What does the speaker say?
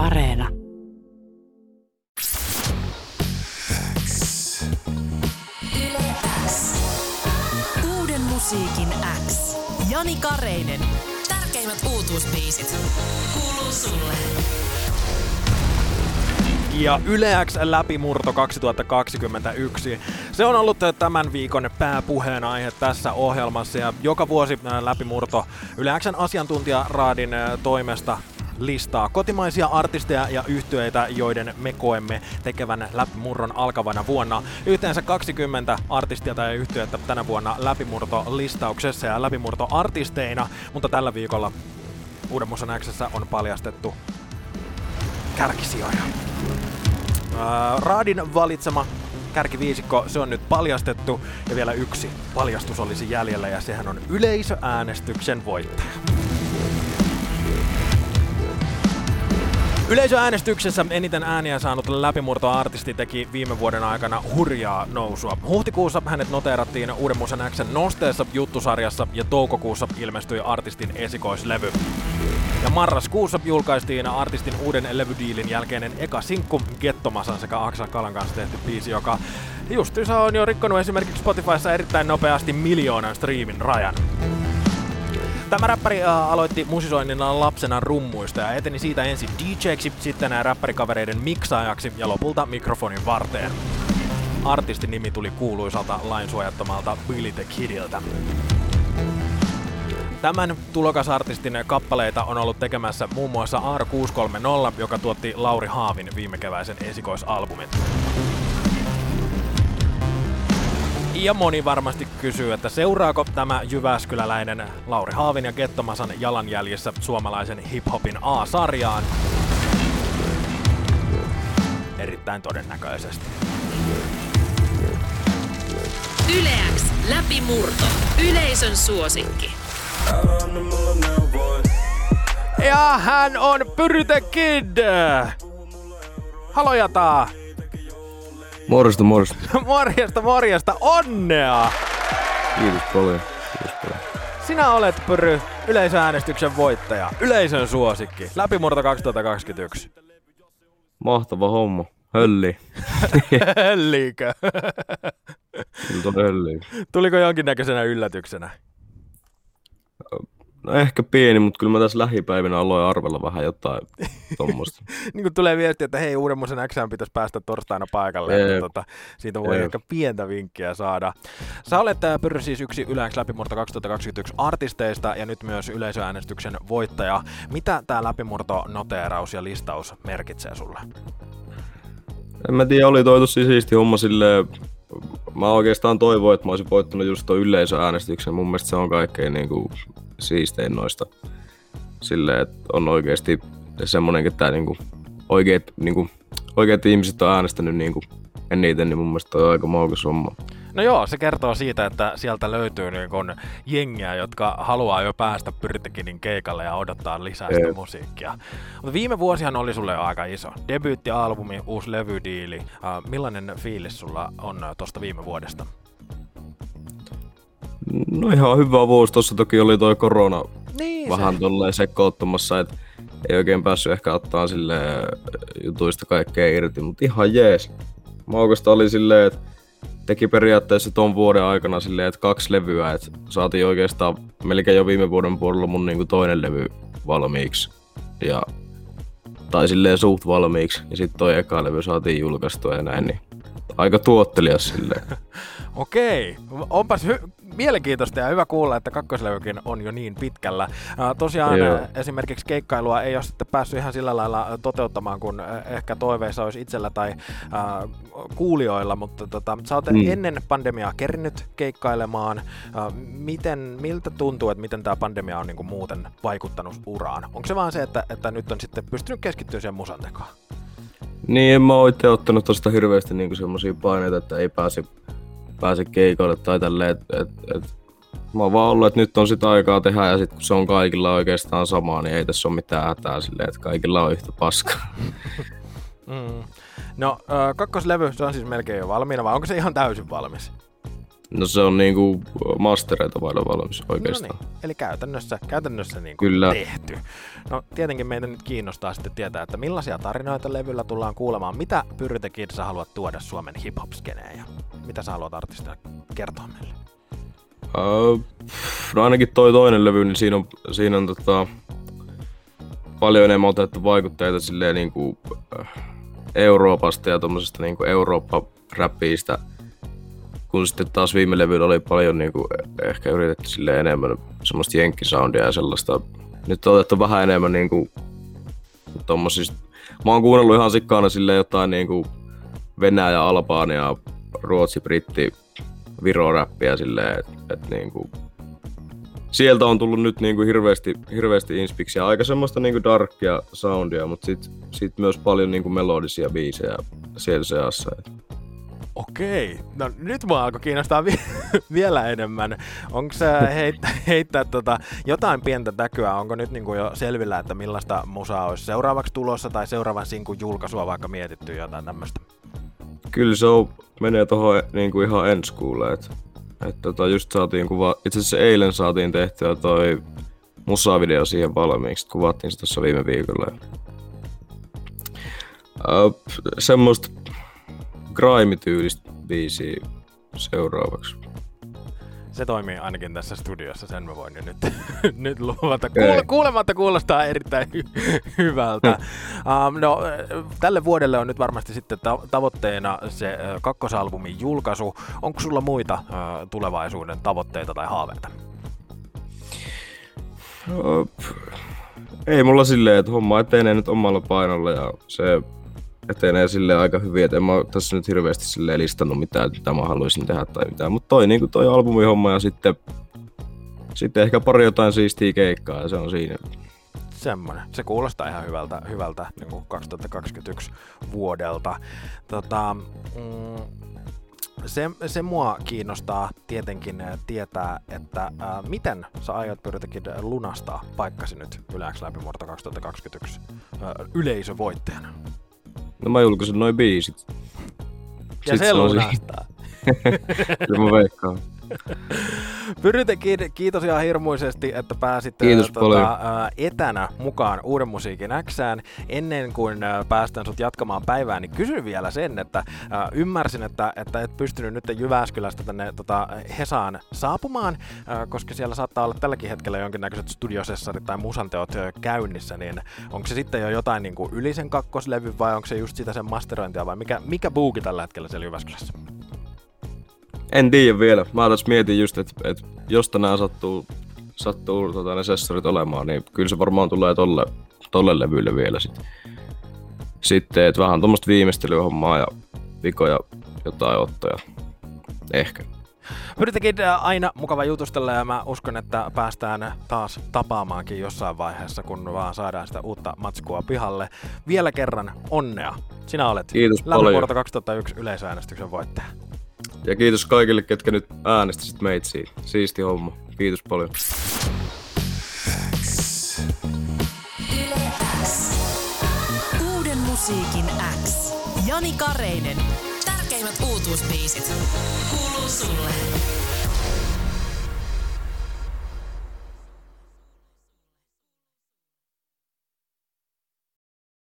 Areena. Uuden musiikin X. Jani Kareinen. Tärkeimmät uutuusbiisit. Kuuluu sulle. ja Yle X läpimurto 2021. Se on ollut tämän viikon pääpuheenaihe tässä ohjelmassa ja joka vuosi ää, läpimurto Yle Xn asiantuntijaraadin ää, toimesta listaa kotimaisia artisteja ja yhtyeitä, joiden me koemme tekevän läpimurron alkavana vuonna. Yhteensä 20 artistia tai yhtyettä tänä vuonna läpimurto-listauksessa ja läpimurto-artisteina, mutta tällä viikolla Uuden Musan Xssä on paljastettu kärkisijoja. Raadin valitsema kärkiviisikko, se on nyt paljastettu ja vielä yksi paljastus olisi jäljellä ja sehän on yleisöäänestyksen voittaja. Yleisöäänestyksessä eniten ääniä saanut läpimurtoartisti teki viime vuoden aikana hurjaa nousua. Huhtikuussa hänet noteerattiin Uuden Musan Xn nosteessa juttusarjassa ja toukokuussa ilmestyi artistin esikoislevy. Ja marraskuussa julkaistiin artistin uuden levydiilin jälkeinen eka sinkku Gettomasan sekä Aksa Kalan kanssa tehty biisi, joka justiinsa on jo rikkonut esimerkiksi Spotifyssa erittäin nopeasti miljoonan striimin rajan. Tämä räppäri äh, aloitti musisoinnin lapsena rummuista ja eteni siitä ensin DJksi, sitten nämä räppärikavereiden miksaajaksi ja lopulta mikrofonin varteen. Artistin nimi tuli kuuluisalta lainsuojattomalta Billy the Kidiltä. Tämän tulokasartistin kappaleita on ollut tekemässä muun muassa R630, joka tuotti Lauri Haavin viime keväisen esikoisalbumin. Ja moni varmasti kysyy, että seuraako tämä Jyväskyläläinen Lauri Haavin ja Gettomasan jalanjäljissä suomalaisen hiphopin A-sarjaan? Erittäin todennäköisesti. Yle X. Läpimurto. Yleisön suosikki. Ja hän on Pyryte Kid! Halojataa! Morjesta, morjesta. Morjesta, morjesta, onnea! Kiitos paljon. Kiitos paljon. Sinä olet Pyry, yleisöäänestyksen voittaja, yleisön suosikki, läpimurto 2021. Mahtava homma. Hölli. Hölliikö? Kyllä hölli. Tuliko jonkinnäköisenä yllätyksenä? No ehkä pieni, mutta kyllä mä tässä lähipäivinä aloin arvella vähän jotain tommosta. niin kun tulee viesti, että hei, uuden musen X pitäisi päästä torstaina paikalle, Jep. että tota, siitä voi Jep. ehkä pientä vinkkiä saada. Sä olet Pyrrö siis yksi Yle X läpimurto 2021 artisteista ja nyt myös yleisöäänestyksen voittaja. Mitä tämä läpimurto, noteeraus ja listaus merkitsee sulle? En mä tiedä, oli toi tosi siisti homma silleen, mä oikeastaan toivoin, että mä olisin voittanut just ton yleisöäänestyksen. Mun mielestä se on kaikkein niinku siistein noista. Silleen, että on oikeasti semmonen, että niinku oikeet, niinku, oikeet ihmiset on äänestänyt niinku eniten, niin mun mielestä on aika maukas homma. No joo, se kertoo siitä, että sieltä löytyy niin kun jengiä, jotka haluaa jo päästä Pyrtekinin keikalle ja odottaa lisää sitä Jep. musiikkia. Mutta viime vuosihan oli sulle aika iso. Debyyttialbumi, uusi levydiili. Uh, millainen fiilis sulla on tuosta viime vuodesta? No ihan hyvä vuosi. Tossa toki oli toi korona Niin vähän tolleen sekoittumassa, että ei oikein päässyt ehkä ottaa sille jutuista kaikkea irti, mutta ihan jees. Maukasta oli silleen, että teki periaatteessa ton vuoden aikana silleen, että kaksi levyä, että saatiin oikeastaan melkein jo viime vuoden puolella mun niinku toinen levy valmiiksi. Ja, tai silleen suht valmiiksi, ja sitten toi eka levy saatiin julkaistua ja näin, niin aika tuottelias silleen. Okei, onpas hy- mielenkiintoista ja hyvä kuulla, että kakkoslevykin on jo niin pitkällä. Tosiaan Joo. esimerkiksi keikkailua ei ole sitten päässyt ihan sillä lailla toteuttamaan kuin ää, ehkä toiveissa olisi itsellä tai ää, kuulijoilla, mutta tota, sä oot Mm. ennen pandemiaa kerinyt keikkailemaan. Miten, miltä tuntuu, että miten tämä pandemia on niinku muuten vaikuttanut uraan? Onko se vaan se, että, että nyt on sitten pystynyt keskittyä siihen musan tekoon? Niin, en mä oo itse ottanut tosta hirveästi niinku semmosia paineita, että ei pääse, pääse keikoille tai tälleen, et, et, et, mä oon vaan ollut, että nyt on sitä aikaa tehdä ja sit kun se on kaikilla oikeastaan sama, niin ei tässä ole mitään hätää silleen, että kaikilla on yhtä paskaa. Mm. No, kakkoslevy, se on siis melkein jo valmiina, vai onko se ihan täysin valmis? No se on niinku mastereita vailla valmis oikeastaan. No niin, eli käytännössä, käytännössä niin Kyllä. tehty. No tietenkin meitä nyt kiinnostaa sitten tietää, että millaisia tarinoita levyllä tullaan kuulemaan. Mitä Pyrite Kid sä haluat tuoda Suomen hip-hop-skeneen ja mitä sä haluat artistille kertoa meille? Uh, no ainakin toi toinen levy, niin siinä on, siinä on tota, paljon enemmän otettu vaikutteita silleen niinku, Euroopasta ja tuommoisesta niinku Eurooppa-räppiistä, kun sitten taas viime levyllä oli paljon niinku, ehkä yritetty sille enemmän semmoista jenkkisoundia ja sellaista. Nyt on otettu vähän enemmän niinku, tommosista. Mä oon kuunnellut ihan sikkaana sille jotain niinku Venäjä, Albania, Ruotsi, Britti, Viro-räppiä silleen, että et niinku, sieltä on tullut nyt niinku hirveästi, hirveästi inspiksiä. Aika semmoista niinku darkia soundia, mutta sit, sit myös paljon niinku melodisia biisejä siellä seassa. Et. Okei, no nyt mua alkoi kiinnostaa vi- vielä enemmän. Onko se heittää, heittää tota jotain pientä täkyä? Onko nyt niinku jo selvillä, että millaista musaa olisi seuraavaksi tulossa tai seuraavan sinkun julkaisua vaikka mietitty jotain tämmöistä? Kyllä se on, menee tuohon niinku ihan ensi kuulle. Et, et tota just saatiin kuva, itse asiassa eilen saatiin tehtyä toi musavideo siihen valmiiksi. Kuvattiin se tuossa viime viikolla. Uh, semmoista grime-tyylistä biisiä seuraavaksi. Se toimii ainakin tässä studiossa, sen mä voin jo nyt, nyt luvata. Kuule, kuulematta kuulostaa erittäin hy- hyvältä. Um, no, tälle vuodelle on nyt varmasti sitten ta- tavoitteena se uh, kakkosalbumin julkaisu. Onko sulla muita uh, tulevaisuuden tavoitteita tai haaveita? Ei mulla silleen, että homma etenee nyt omalla painolla ja se etenee sille aika hyvin, että en mä tässä nyt hirveästi sille listannut mitään, mitä mä haluaisin tehdä tai mitään, mutta toi, niin toi albumihomma ja sitten, sitten ehkä pari jotain siistiä keikkaa ja se on siinä. Semmoinen. Se kuulostaa ihan hyvältä, hyvältä niin kuin 2021 vuodelta. Tota, mm, se, se mua kiinnostaa tietenkin tietää, että ää, miten sä aiot pyritäkin lunastaa paikkasi nyt Yleäks läpimurto 2021 ää, yleisövoittajana. No mä julkaisin noin biisit. Ja se lunastaa. Kyllä mä veikkaan. Pyryte, kiitos ihan hirmuisesti, että pääsit kiitos tota, etänä mukaan Uuden musiikin Xään. Ennen kuin päästän sut jatkamaan päivää, niin kysyn vielä sen, että äh, ymmärsin, että, että et pystynyt nyt Jyväskylästä tänne tota, Hesaan saapumaan, äh, koska siellä saattaa olla tälläkin hetkellä jonkinnäköiset studiosessarit tai musanteot käynnissä, niin onko se sitten jo jotain niin kuin yli sen kakkoslevy vai onko se just sitä sen masterointia vai mikä, mikä buuki tällä hetkellä siellä Jyväskylässä? En tiedä vielä. Mä tässä mietin just, että, että jos tänään sattuu, sattuu tota, ne sessorit olemaan, niin kyllä se varmaan tulee tolle, tolle levylle vielä sitten. Sitten, että vähän tuommoista viimeistelyhommaa ja vikoja jotain ottoja. Ehkä. Pyritäkin aina mukava jutustella ja mä uskon, että päästään taas tapaamaankin jossain vaiheessa, kun vaan saadaan sitä uutta matskua pihalle. Vielä kerran onnea. Sinä olet Kiitos Lämpövuorta 2001 yleisäänestyksen voittaja. Ja kiitos kaikille, ketkä nyt äänestäsit meitsiin. Siisti homma. Kiitos paljon. Uuden musiikin X. Jani Kareinen. Tärkeimmät uutuusbiisit. Kuuluu sulle.